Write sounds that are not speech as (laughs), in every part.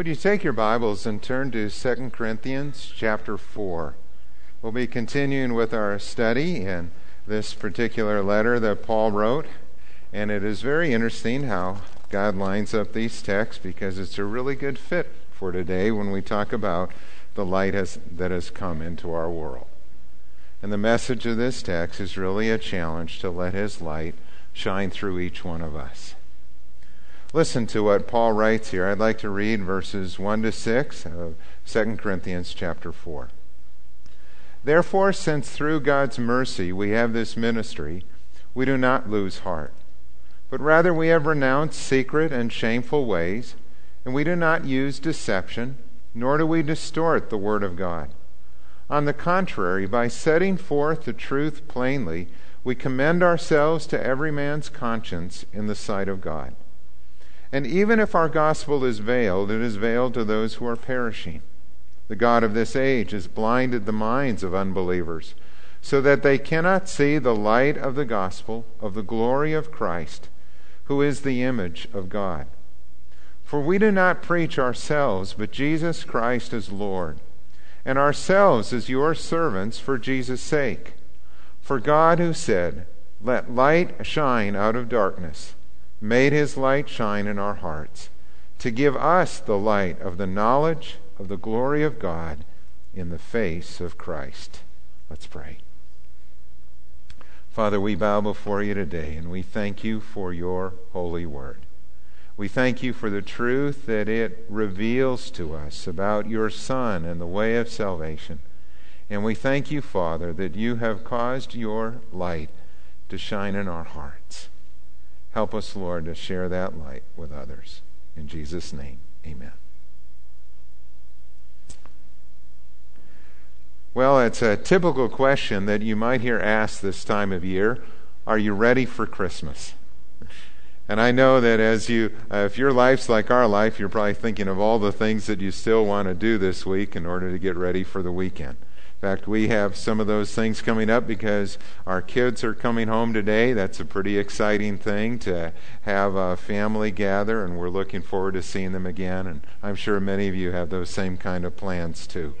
Would you take your Bibles and turn to 2 Corinthians chapter 4? We'll be continuing with our study in this particular letter that Paul wrote, and it is very interesting how God lines up these texts because it's a really good fit for today when we talk about the light has, that has come into our world. And the message of this text is really a challenge to let his light shine through each one of us. Listen to what Paul writes here. I'd like to read verses 1 to 6 of 2 Corinthians chapter 4. Therefore, since through God's mercy we have this ministry, we do not lose heart. But rather we have renounced secret and shameful ways, and we do not use deception, nor do we distort the word of God. On the contrary, by setting forth the truth plainly, we commend ourselves to every man's conscience in the sight of God. And even if our gospel is veiled, it is veiled to those who are perishing. The God of this age has blinded the minds of unbelievers, so that they cannot see the light of the gospel of the glory of Christ, who is the image of God. For we do not preach ourselves, but Jesus Christ as Lord, and ourselves as your servants for Jesus' sake. For God, who said, Let light shine out of darkness, made his light shine in our hearts to give us the light of the knowledge of the glory of God in the face of Christ. Let's pray. Father, we bow before you today and we thank you for your holy word. We thank you for the truth that it reveals to us about your Son and the way of salvation. And we thank you, Father, that you have caused your light to shine in our hearts. Help us, Lord, to share that light with others. In Jesus' name, amen. Well, it's a typical question that you might hear asked this time of year Are you ready for Christmas? And I know that as you, uh, if your life's like our life, you're probably thinking of all the things that you still want to do this week in order to get ready for the weekend. In fact, we have some of those things coming up because our kids are coming home today. That's a pretty exciting thing to have a family gather, and we're looking forward to seeing them again. And I'm sure many of you have those same kind of plans too.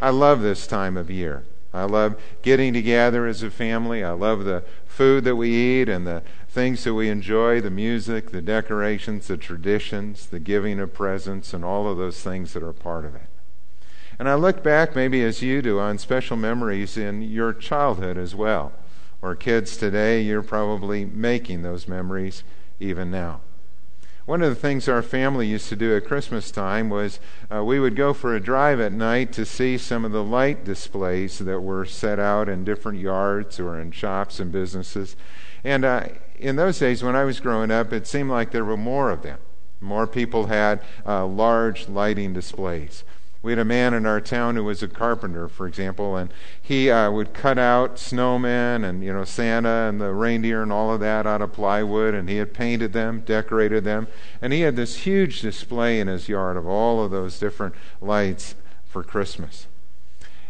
I love this time of year. I love getting together as a family. I love the food that we eat and the things that we enjoy the music, the decorations, the traditions, the giving of presents, and all of those things that are part of it. And I look back, maybe as you do, on special memories in your childhood as well. Or kids today, you're probably making those memories even now. One of the things our family used to do at Christmas time was uh, we would go for a drive at night to see some of the light displays that were set out in different yards or in shops and businesses. And uh, in those days, when I was growing up, it seemed like there were more of them. More people had uh, large lighting displays. We had a man in our town who was a carpenter, for example, and he uh, would cut out snowmen and you know Santa and the reindeer and all of that out of plywood, and he had painted them, decorated them, and he had this huge display in his yard of all of those different lights for Christmas.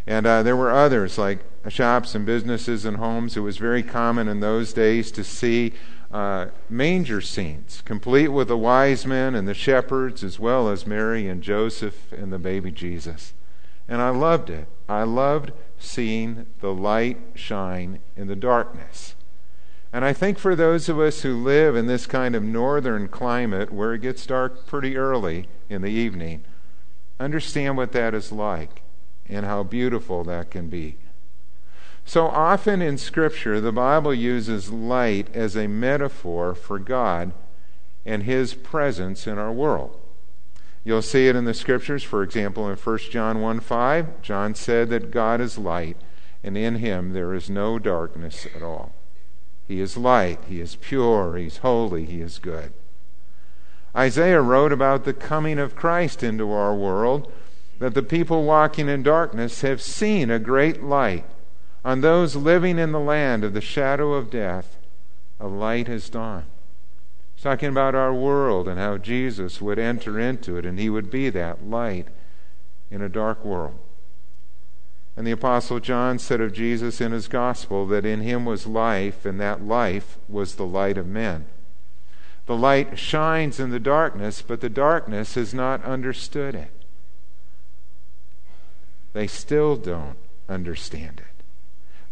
And uh, there were others like shops and businesses and homes. It was very common in those days to see uh, manger scenes, complete with the wise men and the shepherds, as well as Mary and Joseph and the baby Jesus. And I loved it. I loved seeing the light shine in the darkness. And I think for those of us who live in this kind of northern climate where it gets dark pretty early in the evening, understand what that is like and how beautiful that can be. So often in Scripture, the Bible uses light as a metaphor for God and His presence in our world. You'll see it in the Scriptures. For example, in 1 John 1 5, John said that God is light, and in Him there is no darkness at all. He is light, He is pure, He's holy, He is good. Isaiah wrote about the coming of Christ into our world, that the people walking in darkness have seen a great light. On those living in the land of the shadow of death, a light has dawned. He's talking about our world and how Jesus would enter into it and he would be that light in a dark world. And the Apostle John said of Jesus in his gospel that in him was life, and that life was the light of men. The light shines in the darkness, but the darkness has not understood it. They still don't understand it.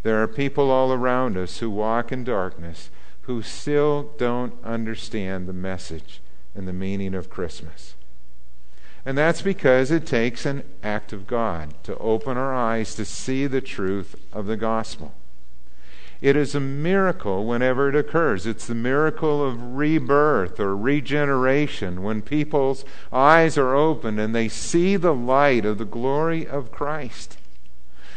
There are people all around us who walk in darkness who still don't understand the message and the meaning of Christmas. And that's because it takes an act of God to open our eyes to see the truth of the gospel. It is a miracle whenever it occurs. It's the miracle of rebirth or regeneration when people's eyes are opened and they see the light of the glory of Christ.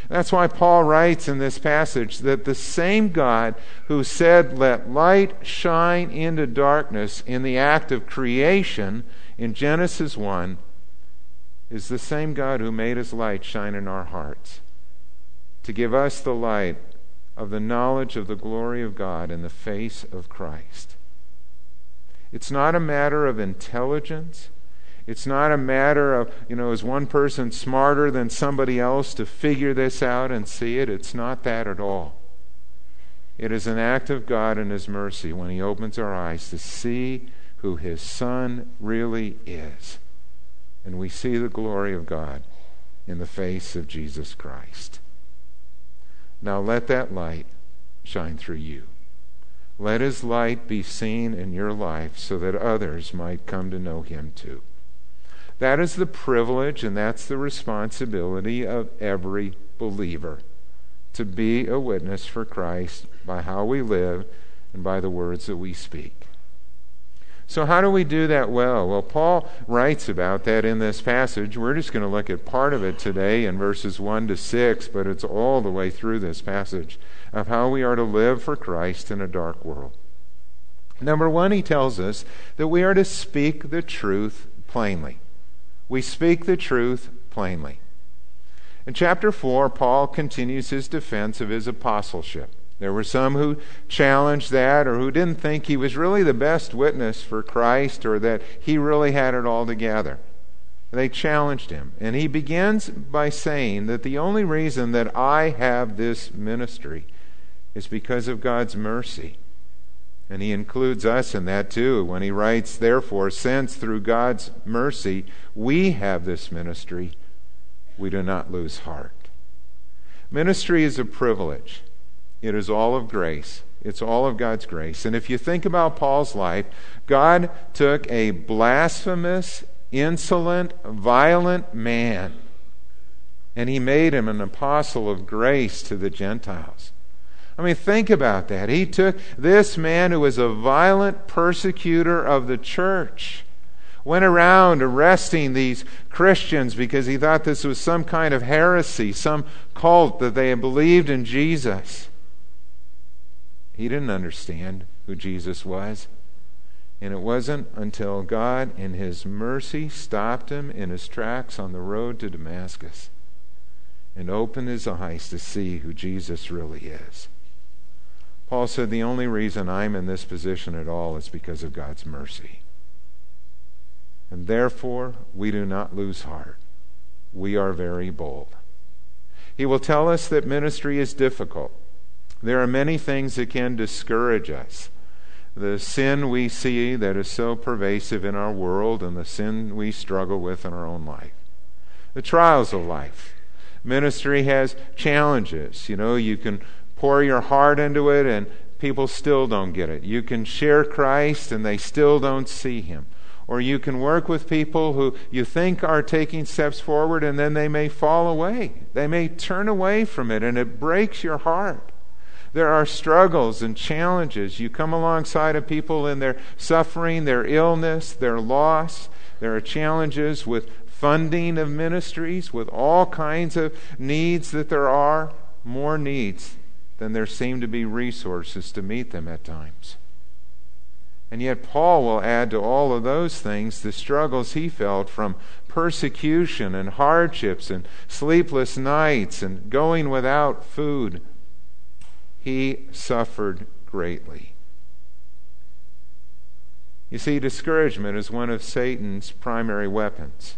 That's why Paul writes in this passage that the same God who said, Let light shine into darkness in the act of creation in Genesis 1 is the same God who made his light shine in our hearts to give us the light of the knowledge of the glory of God in the face of Christ. It's not a matter of intelligence. It's not a matter of, you know, is one person smarter than somebody else to figure this out and see it? It's not that at all. It is an act of God and His mercy when He opens our eyes to see who His Son really is. And we see the glory of God in the face of Jesus Christ. Now let that light shine through you. Let his light be seen in your life so that others might come to know him too. That is the privilege and that's the responsibility of every believer to be a witness for Christ by how we live and by the words that we speak. So, how do we do that well? Well, Paul writes about that in this passage. We're just going to look at part of it today in verses 1 to 6, but it's all the way through this passage of how we are to live for Christ in a dark world. Number one, he tells us that we are to speak the truth plainly. We speak the truth plainly. In chapter 4, Paul continues his defense of his apostleship. There were some who challenged that or who didn't think he was really the best witness for Christ or that he really had it all together. They challenged him. And he begins by saying that the only reason that I have this ministry is because of God's mercy. And he includes us in that too when he writes, Therefore, since through God's mercy we have this ministry, we do not lose heart. Ministry is a privilege. It is all of grace. It's all of God's grace. And if you think about Paul's life, God took a blasphemous, insolent, violent man and he made him an apostle of grace to the Gentiles. I mean, think about that. He took this man who was a violent persecutor of the church, went around arresting these Christians because he thought this was some kind of heresy, some cult that they believed in Jesus. He didn't understand who Jesus was. And it wasn't until God, in His mercy, stopped him in his tracks on the road to Damascus and opened his eyes to see who Jesus really is. Paul said, The only reason I'm in this position at all is because of God's mercy. And therefore, we do not lose heart. We are very bold. He will tell us that ministry is difficult. There are many things that can discourage us. The sin we see that is so pervasive in our world and the sin we struggle with in our own life. The trials of life. Ministry has challenges. You know, you can pour your heart into it and people still don't get it. You can share Christ and they still don't see him. Or you can work with people who you think are taking steps forward and then they may fall away. They may turn away from it and it breaks your heart. There are struggles and challenges. You come alongside of people in their suffering, their illness, their loss. There are challenges with funding of ministries, with all kinds of needs that there are, more needs than there seem to be resources to meet them at times. And yet, Paul will add to all of those things the struggles he felt from persecution and hardships and sleepless nights and going without food he suffered greatly. You see, discouragement is one of Satan's primary weapons.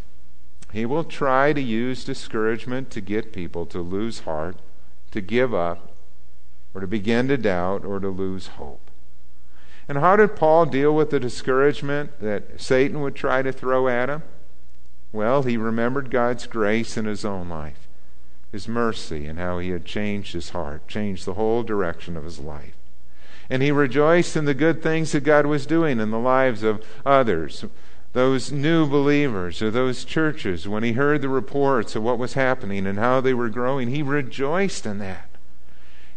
He will try to use discouragement to get people to lose heart, to give up, or to begin to doubt, or to lose hope. And how did Paul deal with the discouragement that Satan would try to throw at him? Well, he remembered God's grace in his own life, his mercy, and how he had changed his heart, changed the whole direction of his life. And he rejoiced in the good things that God was doing in the lives of others, those new believers or those churches. When he heard the reports of what was happening and how they were growing, he rejoiced in that.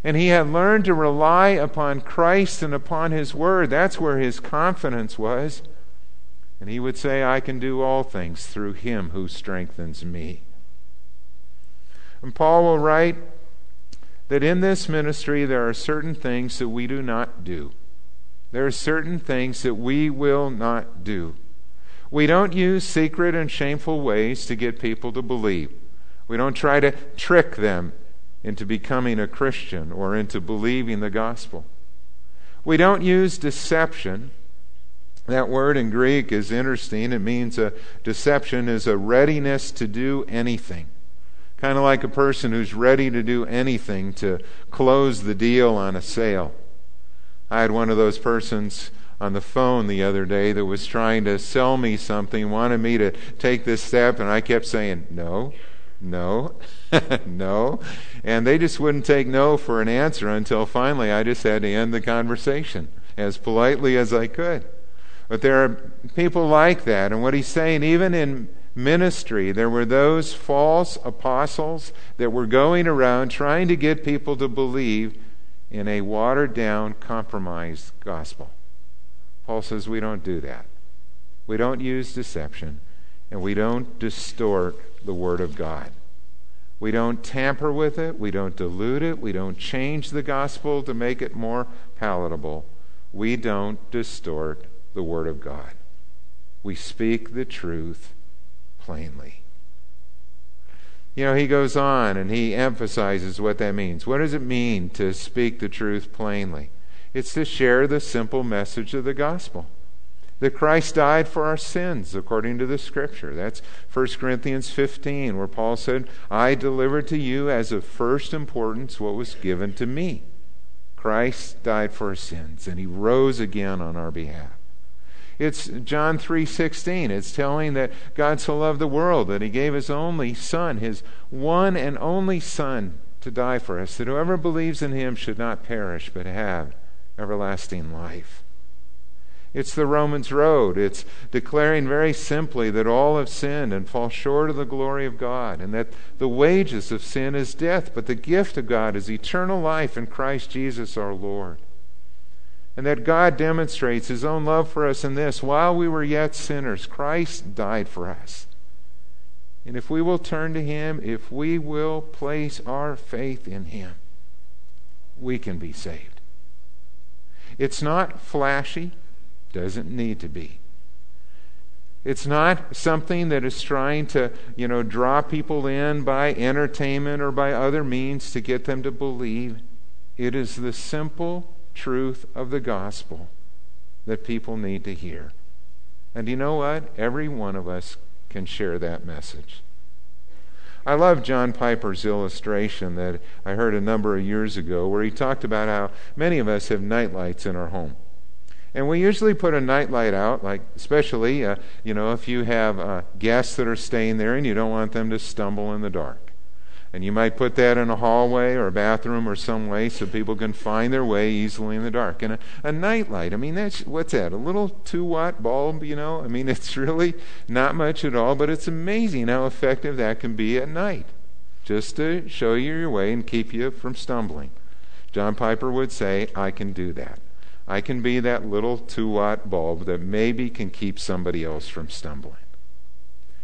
And he had learned to rely upon Christ and upon his word. That's where his confidence was. And he would say, I can do all things through him who strengthens me. And Paul will write that in this ministry there are certain things that we do not do. There are certain things that we will not do. We don't use secret and shameful ways to get people to believe. We don't try to trick them into becoming a Christian or into believing the gospel. We don't use deception that word in Greek is interesting. It means a deception is a readiness to do anything. Kind of like a person who's ready to do anything to close the deal on a sale. I had one of those persons on the phone the other day that was trying to sell me something, wanted me to take this step, and I kept saying, no, no, (laughs) no. And they just wouldn't take no for an answer until finally I just had to end the conversation as politely as I could. But there are people like that. And what he's saying, even in ministry, there were those false apostles that were going around trying to get people to believe in a watered down, compromised gospel. Paul says we don't do that. We don't use deception, and we don't distort the Word of God. We don't tamper with it, we don't dilute it, we don't change the gospel to make it more palatable. We don't distort the Word of God. We speak the truth plainly. You know, he goes on and he emphasizes what that means. What does it mean to speak the truth plainly? It's to share the simple message of the gospel that Christ died for our sins according to the scripture. That's 1 Corinthians 15, where Paul said, I delivered to you as of first importance what was given to me. Christ died for our sins, and he rose again on our behalf. It's John 3:16. It's telling that God so loved the world that he gave his only son, his one and only son to die for us, that whoever believes in him should not perish but have everlasting life. It's the Romans road. It's declaring very simply that all have sinned and fall short of the glory of God, and that the wages of sin is death, but the gift of God is eternal life in Christ Jesus our Lord and that God demonstrates his own love for us in this while we were yet sinners, Christ died for us. And if we will turn to him, if we will place our faith in him, we can be saved. It's not flashy, doesn't need to be. It's not something that is trying to, you know, draw people in by entertainment or by other means to get them to believe. It is the simple truth of the gospel that people need to hear. And you know what? Every one of us can share that message. I love John Piper's illustration that I heard a number of years ago where he talked about how many of us have nightlights in our home. And we usually put a nightlight out, like especially, uh, you know, if you have uh, guests that are staying there and you don't want them to stumble in the dark. And you might put that in a hallway or a bathroom or some way so people can find their way easily in the dark. And a, a night light, I mean, that's what's that? A little two watt bulb, you know? I mean, (laughs) it's really not much at all, but it's amazing how effective that can be at night just to show you your way and keep you from stumbling. John Piper would say, I can do that. I can be that little two watt bulb that maybe can keep somebody else from stumbling.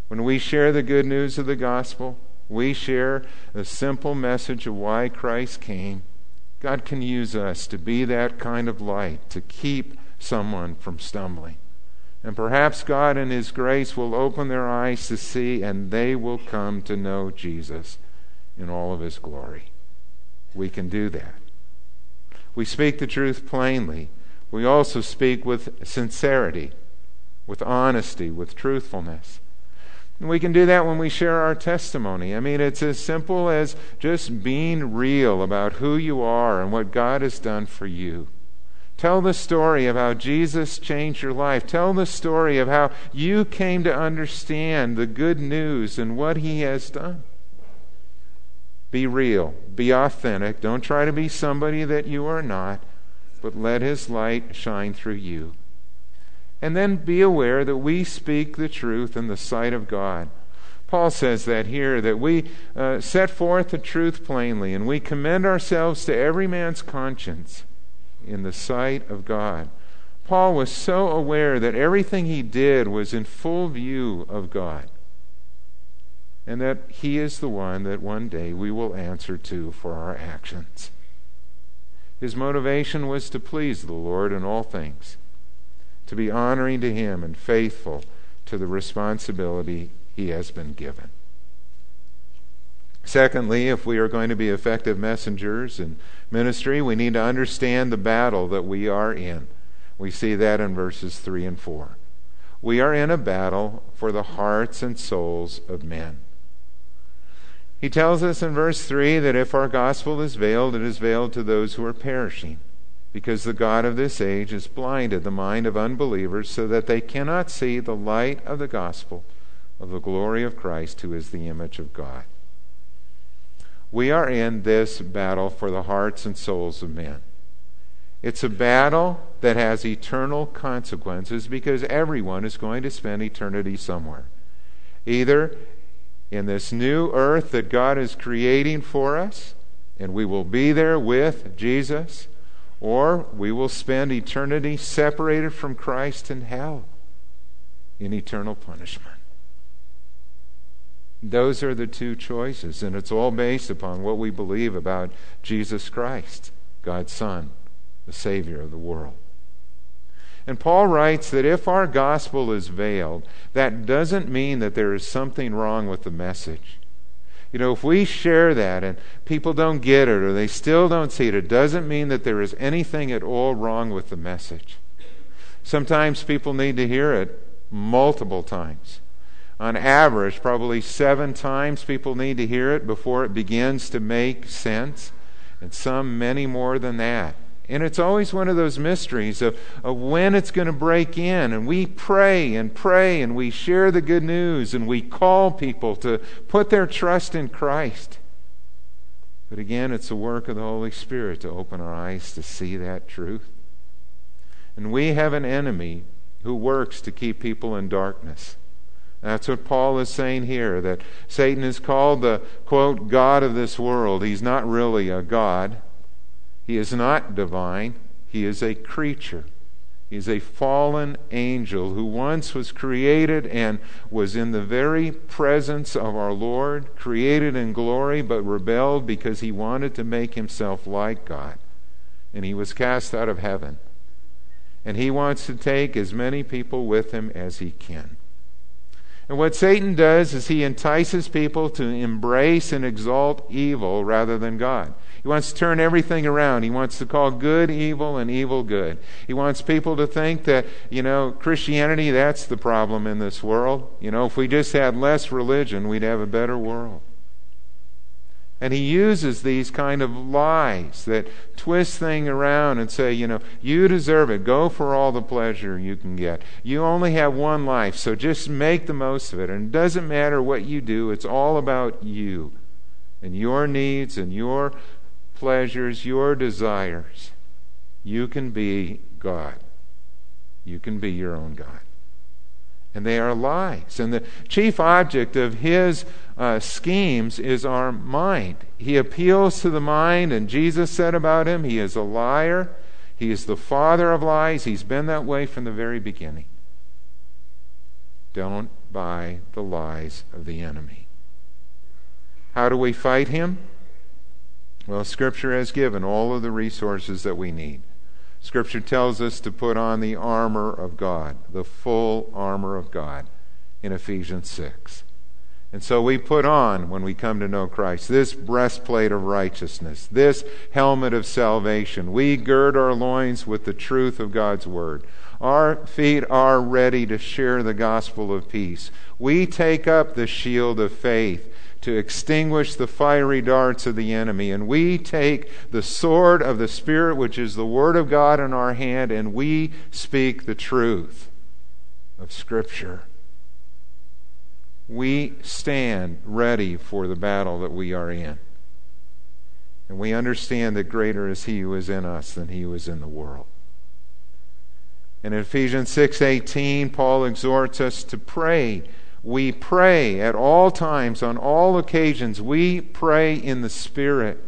When we share the good news of the gospel, we share the simple message of why Christ came, God can use us to be that kind of light to keep someone from stumbling. And perhaps God, in His grace, will open their eyes to see, and they will come to know Jesus in all of His glory. We can do that. We speak the truth plainly. We also speak with sincerity, with honesty, with truthfulness. And we can do that when we share our testimony. I mean, it's as simple as just being real about who you are and what God has done for you. Tell the story of how Jesus changed your life. Tell the story of how you came to understand the good news and what He has done. Be real, be authentic. Don't try to be somebody that you are not, but let His light shine through you. And then be aware that we speak the truth in the sight of God. Paul says that here, that we uh, set forth the truth plainly and we commend ourselves to every man's conscience in the sight of God. Paul was so aware that everything he did was in full view of God, and that he is the one that one day we will answer to for our actions. His motivation was to please the Lord in all things, to be honoring to him and faithful to the responsibility he has been given. Secondly, if we are going to be effective messengers in ministry, we need to understand the battle that we are in. We see that in verses 3 and 4. We are in a battle for the hearts and souls of men. He tells us in verse 3 that if our gospel is veiled, it is veiled to those who are perishing, because the God of this age has blinded the mind of unbelievers so that they cannot see the light of the gospel of the glory of Christ, who is the image of God. We are in this battle for the hearts and souls of men. It's a battle that has eternal consequences because everyone is going to spend eternity somewhere. Either in this new earth that God is creating for us, and we will be there with Jesus, or we will spend eternity separated from Christ in hell in eternal punishment. Those are the two choices, and it's all based upon what we believe about Jesus Christ, God's Son, the Savior of the world. And Paul writes that if our gospel is veiled, that doesn't mean that there is something wrong with the message. You know, if we share that and people don't get it or they still don't see it, it doesn't mean that there is anything at all wrong with the message. Sometimes people need to hear it multiple times on average, probably seven times people need to hear it before it begins to make sense, and some many more than that. And it's always one of those mysteries of, of when it's going to break in. And we pray and pray and we share the good news and we call people to put their trust in Christ. But again, it's the work of the Holy Spirit to open our eyes to see that truth. And we have an enemy who works to keep people in darkness. That's what Paul is saying here that Satan is called the, quote, God of this world. He's not really a God, he is not divine, he is a creature. He is a fallen angel who once was created and was in the very presence of our Lord, created in glory, but rebelled because he wanted to make himself like God. And he was cast out of heaven. And he wants to take as many people with him as he can. And what Satan does is he entices people to embrace and exalt evil rather than God. He wants to turn everything around. He wants to call good evil and evil good. He wants people to think that, you know, Christianity, that's the problem in this world. You know, if we just had less religion, we'd have a better world. And he uses these kind of lies that twist things around and say, you know, you deserve it. Go for all the pleasure you can get. You only have one life, so just make the most of it. And it doesn't matter what you do, it's all about you and your needs and your pleasures, your desires. You can be God. You can be your own God and they are lies. And the chief object of his uh, schemes is our mind. He appeals to the mind, and Jesus said about him, he is a liar. He is the father of lies. He's been that way from the very beginning. Don't buy the lies of the enemy. How do we fight him? Well, Scripture has given all of the resources that we need. Scripture tells us to put on the armor of God, the full armor of God, in Ephesians 6. And so we put on, when we come to know Christ, this breastplate of righteousness, this helmet of salvation. We gird our loins with the truth of God's word. Our feet are ready to share the gospel of peace. We take up the shield of faith to extinguish the fiery darts of the enemy. And we take the sword of the Spirit, which is the Word of God, in our hand, and we speak the truth of Scripture. We stand ready for the battle that we are in. And we understand that greater is He who is in us than He who is in the world. In Ephesians 6:18, Paul exhorts us to pray. We pray at all times, on all occasions. We pray in the Spirit.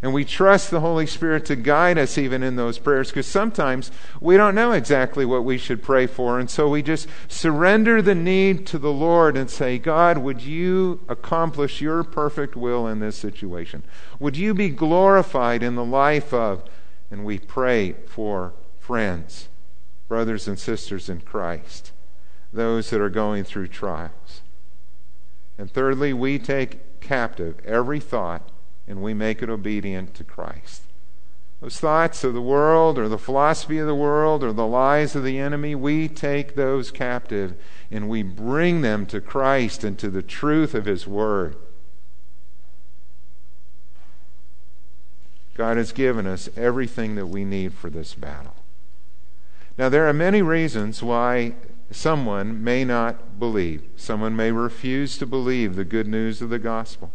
And we trust the Holy Spirit to guide us even in those prayers because sometimes we don't know exactly what we should pray for. And so we just surrender the need to the Lord and say, God, would you accomplish your perfect will in this situation? Would you be glorified in the life of, and we pray for friends brothers and sisters in Christ, those that are going through trials. And thirdly, we take captive every thought and we make it obedient to Christ. Those thoughts of the world or the philosophy of the world or the lies of the enemy, we take those captive and we bring them to Christ and to the truth of His Word. God has given us everything that we need for this battle. Now, there are many reasons why someone may not believe. Someone may refuse to believe the good news of the gospel.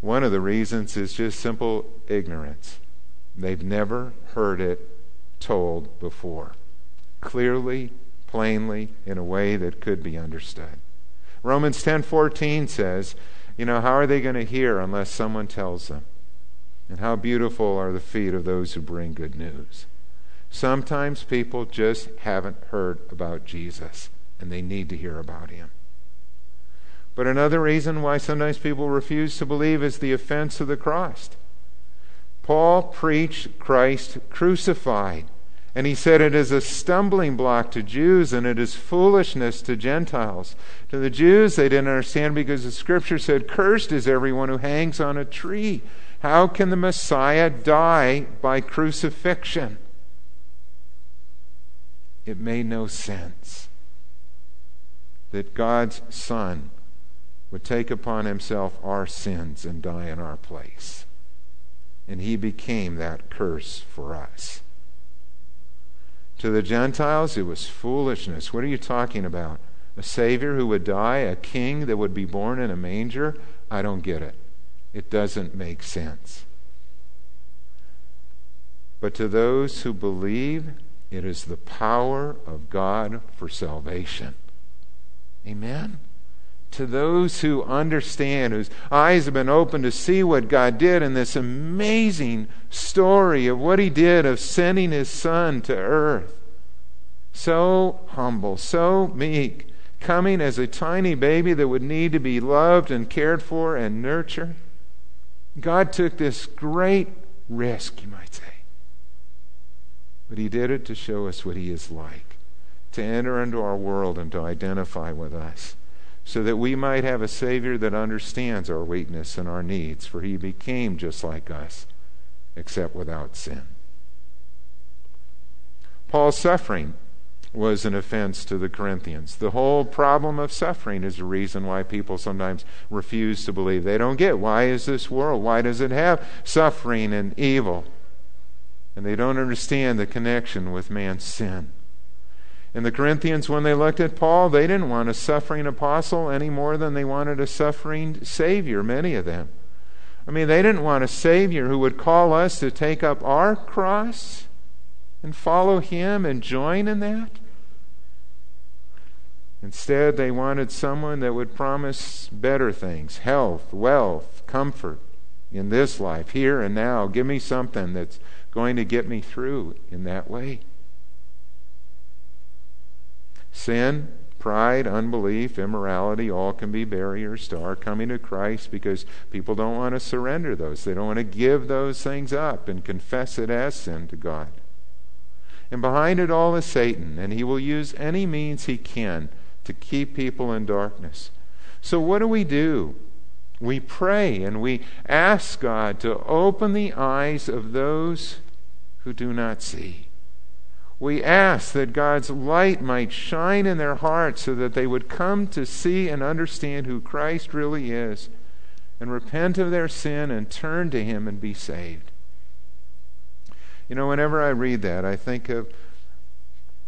One of the reasons is just simple ignorance. They've never heard it told before, clearly, plainly, in a way that could be understood. Romans 10:14 says, you know, how are they going to hear unless someone tells them? And how beautiful are the feet of those who bring good news. Sometimes people just haven't heard about Jesus and they need to hear about him. But another reason why sometimes people refuse to believe is the offense of the cross. Paul preached Christ crucified, and he said it is a stumbling block to Jews and it is foolishness to Gentiles. To the Jews, they didn't understand because the scripture said, Cursed is everyone who hangs on a tree. How can the Messiah die by crucifixion? It made no sense that God's Son would take upon himself our sins and die in our place. And he became that curse for us. To the Gentiles, it was foolishness. What are you talking about? A Savior who would die, a king that would be born in a manger? I don't get it. It doesn't make sense. But to those who believe, it is the power of God for salvation. Amen? To those who understand, whose eyes have been opened to see what God did in this amazing story of what He did of sending His Son to earth. So humble, so meek, coming as a tiny baby that would need to be loved and cared for and nurtured. God took this great risk, you might say but he did it to show us what he is like, to enter into our world and to identify with us, so that we might have a Savior that understands our weakness and our needs, for he became just like us, except without sin. Paul's suffering was an offense to the Corinthians. The whole problem of suffering is the reason why people sometimes refuse to believe. They don't get why is this world? Why does it have suffering and evil? And they don't understand the connection with man's sin. And the Corinthians, when they looked at Paul, they didn't want a suffering apostle any more than they wanted a suffering Savior, many of them. I mean, they didn't want a Savior who would call us to take up our cross and follow Him and join in that. Instead, they wanted someone that would promise better things health, wealth, comfort in this life, here and now. Give me something that's going to get me through in that way. Sin, pride, unbelief, immorality, all can be barriers to our coming to Christ because people don't want to surrender those. They don't want to give those things up and confess it as sin to God. And behind it all is Satan, and he will use any means he can to keep people in darkness. So, what do we do? We pray and we ask God to open the eyes of those who do not see. We ask that God's light might shine in their hearts so that they would come to see and understand who Christ really is and repent of their sin and turn to Him and be saved. You know, whenever I read that, I think of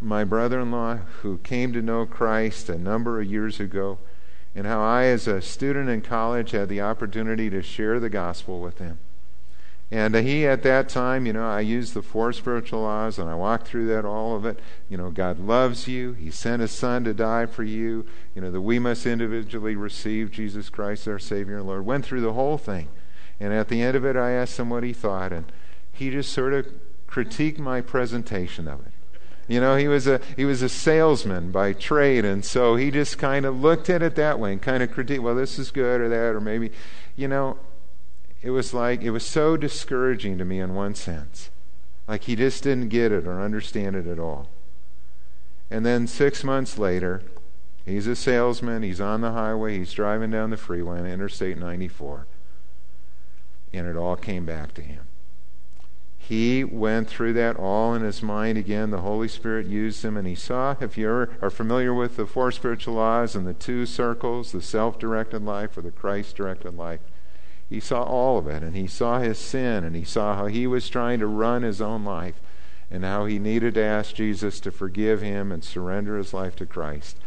my brother in law who came to know Christ a number of years ago, and how I, as a student in college, had the opportunity to share the gospel with him. And uh, he, at that time, you know, I used the four spiritual laws and I walked through that, all of it. You know, God loves you. He sent his son to die for you. You know, that we must individually receive Jesus Christ, our Savior and Lord. Went through the whole thing. And at the end of it, I asked him what he thought. And he just sort of critiqued my presentation of it. You know, he was a he was a salesman by trade, and so he just kind of looked at it that way and kind of critiqued. Well, this is good or that, or maybe, you know, it was like, it was so discouraging to me in one sense. Like he just didn't get it or understand it at all. And then six months later, he's a salesman, he's on the highway, he's driving down the freeway on Interstate 94. And it all came back to him. He went through that all in his mind again. The Holy Spirit used him, and he saw, if you are familiar with the four spiritual laws and the two circles, the self directed life or the Christ directed life, he saw all of it, and he saw his sin, and he saw how he was trying to run his own life, and how he needed to ask Jesus to forgive him and surrender his life to Christ.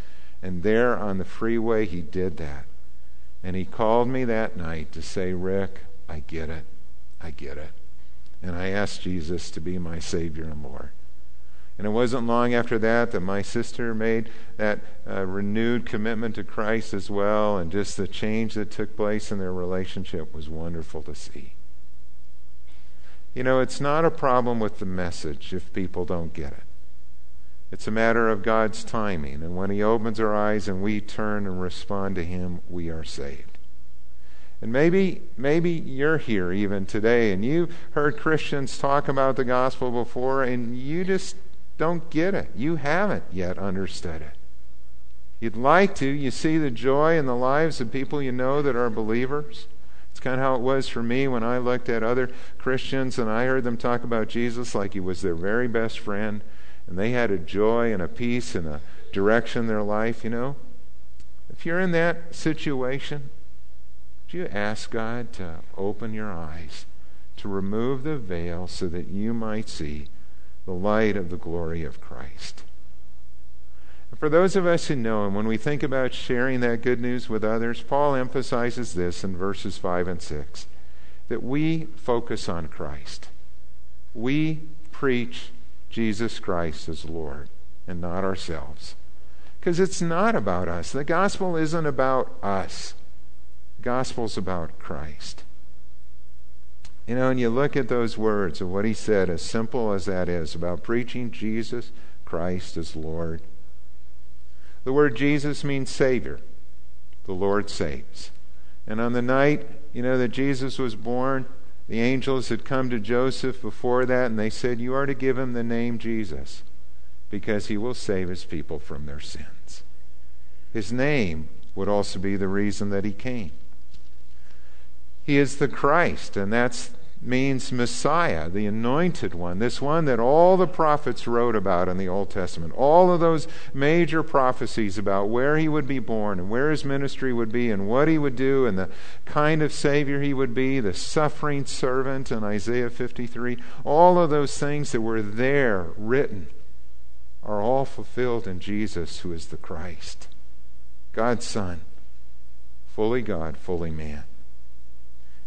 And there on the freeway, he did that. And he called me that night to say, Rick, I get it. I get it. And I asked Jesus to be my Savior and Lord. And it wasn't long after that that my sister made that uh, renewed commitment to Christ as well, and just the change that took place in their relationship was wonderful to see. You know, it's not a problem with the message if people don't get it. It's a matter of God's timing, and when He opens our eyes and we turn and respond to Him, we are saved. And maybe, maybe you're here even today, and you've heard Christians talk about the gospel before, and you just don't get it. You haven't yet understood it. You'd like to. You see the joy in the lives of people you know that are believers. It's kind of how it was for me when I looked at other Christians and I heard them talk about Jesus like he was their very best friend, and they had a joy and a peace and a direction in their life, you know. If you're in that situation, do you ask God to open your eyes, to remove the veil so that you might see the light of the glory of Christ. And for those of us who know Him, when we think about sharing that good news with others, Paul emphasizes this in verses 5 and 6 that we focus on Christ. We preach Jesus Christ as Lord and not ourselves. Because it's not about us. The gospel isn't about us. Gospel's about Christ. You know, and you look at those words of what he said, as simple as that is, about preaching Jesus Christ as Lord. The word Jesus means Savior. The Lord saves. And on the night, you know, that Jesus was born, the angels had come to Joseph before that, and they said, You are to give him the name Jesus, because he will save his people from their sins. His name would also be the reason that he came. He is the Christ, and that means Messiah, the anointed one, this one that all the prophets wrote about in the Old Testament. All of those major prophecies about where he would be born and where his ministry would be and what he would do and the kind of Savior he would be, the suffering servant in Isaiah 53, all of those things that were there written are all fulfilled in Jesus, who is the Christ, God's Son, fully God, fully man.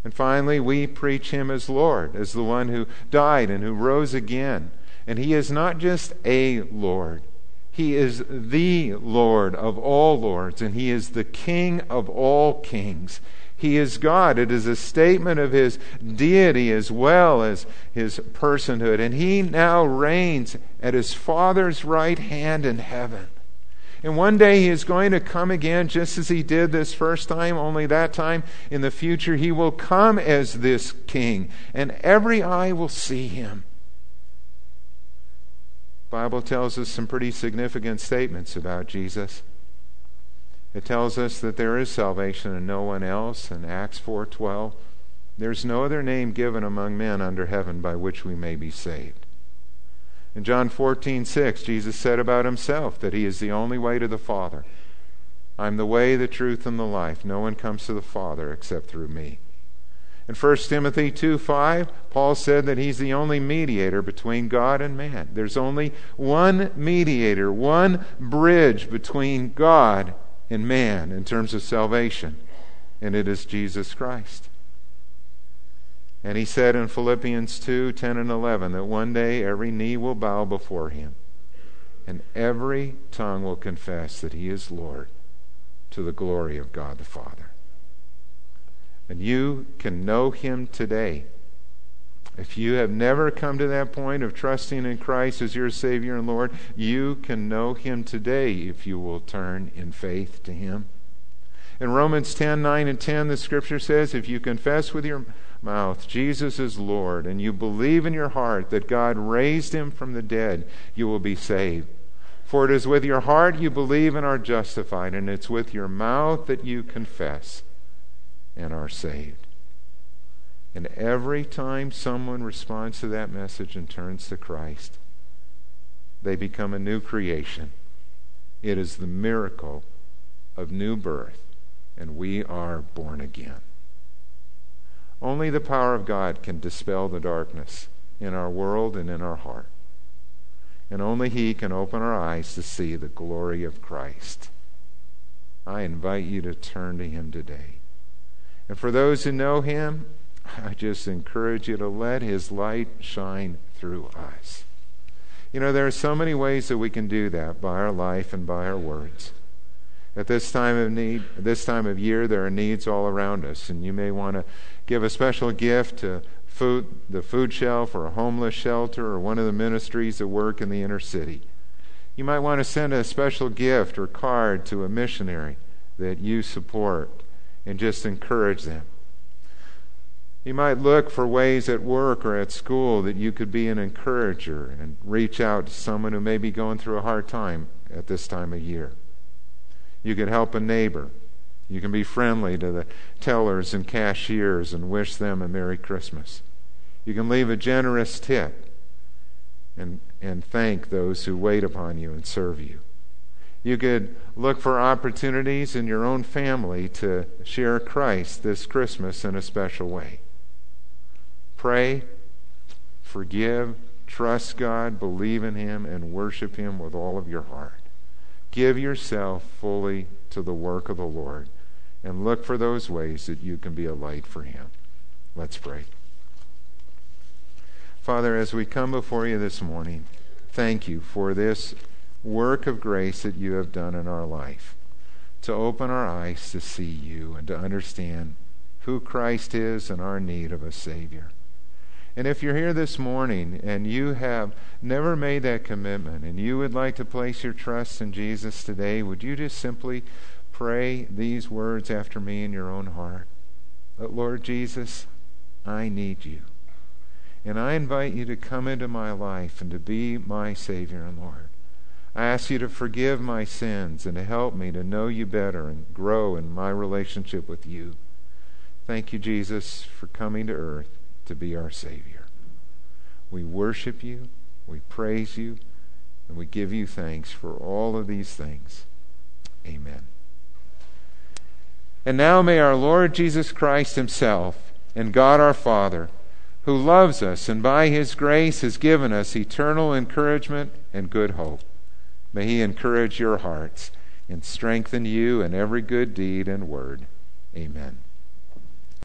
And finally, we preach him as Lord, as the one who died and who rose again. And he is not just a Lord, he is the Lord of all lords, and he is the King of all kings. He is God. It is a statement of his deity as well as his personhood. And he now reigns at his Father's right hand in heaven. And one day he is going to come again just as he did this first time, only that time in the future he will come as this king, and every eye will see him. The Bible tells us some pretty significant statements about Jesus. It tells us that there is salvation in no one else in Acts 4:12. There's no other name given among men under heaven by which we may be saved. In John 14, 6, Jesus said about himself that he is the only way to the Father. I'm the way, the truth, and the life. No one comes to the Father except through me. In 1 Timothy 2 5, Paul said that he's the only mediator between God and man. There's only one mediator, one bridge between God and man in terms of salvation, and it is Jesus Christ. And he said in Philippians 2 10 and 11 that one day every knee will bow before him, and every tongue will confess that he is Lord to the glory of God the Father. And you can know him today. If you have never come to that point of trusting in Christ as your Savior and Lord, you can know him today if you will turn in faith to him. In Romans 10 9 and 10, the scripture says, If you confess with your mouth Jesus is Lord, and you believe in your heart that God raised him from the dead, you will be saved. For it is with your heart you believe and are justified, and it's with your mouth that you confess and are saved. And every time someone responds to that message and turns to Christ, they become a new creation. It is the miracle of new birth, and we are born again. Only the power of God can dispel the darkness in our world and in our heart. And only He can open our eyes to see the glory of Christ. I invite you to turn to Him today. And for those who know Him, (laughs) I just encourage you to let His light shine through us. You know, there are so many ways that we can do that by our life and by our words. At this time of need, this time of year, there are needs all around us, and you may want to give a special gift to food, the food shelf or a homeless shelter or one of the ministries that work in the inner city. You might want to send a special gift or card to a missionary that you support and just encourage them. You might look for ways at work or at school that you could be an encourager and reach out to someone who may be going through a hard time at this time of year. You could help a neighbor. You can be friendly to the tellers and cashiers and wish them a Merry Christmas. You can leave a generous tip and, and thank those who wait upon you and serve you. You could look for opportunities in your own family to share Christ this Christmas in a special way. Pray, forgive, trust God, believe in Him, and worship Him with all of your heart. Give yourself fully to the work of the Lord and look for those ways that you can be a light for Him. Let's pray. Father, as we come before you this morning, thank you for this work of grace that you have done in our life to open our eyes to see you and to understand who Christ is and our need of a Savior. And if you're here this morning and you have never made that commitment and you would like to place your trust in Jesus today, would you just simply pray these words after me in your own heart? Lord Jesus, I need you. And I invite you to come into my life and to be my Savior and Lord. I ask you to forgive my sins and to help me to know you better and grow in my relationship with you. Thank you, Jesus, for coming to earth to be our Savior. We worship you, we praise you, and we give you thanks for all of these things. Amen. And now may our Lord Jesus Christ Himself and God our Father, who loves us and by His grace has given us eternal encouragement and good hope, May He encourage your hearts and strengthen you in every good deed and word. Amen.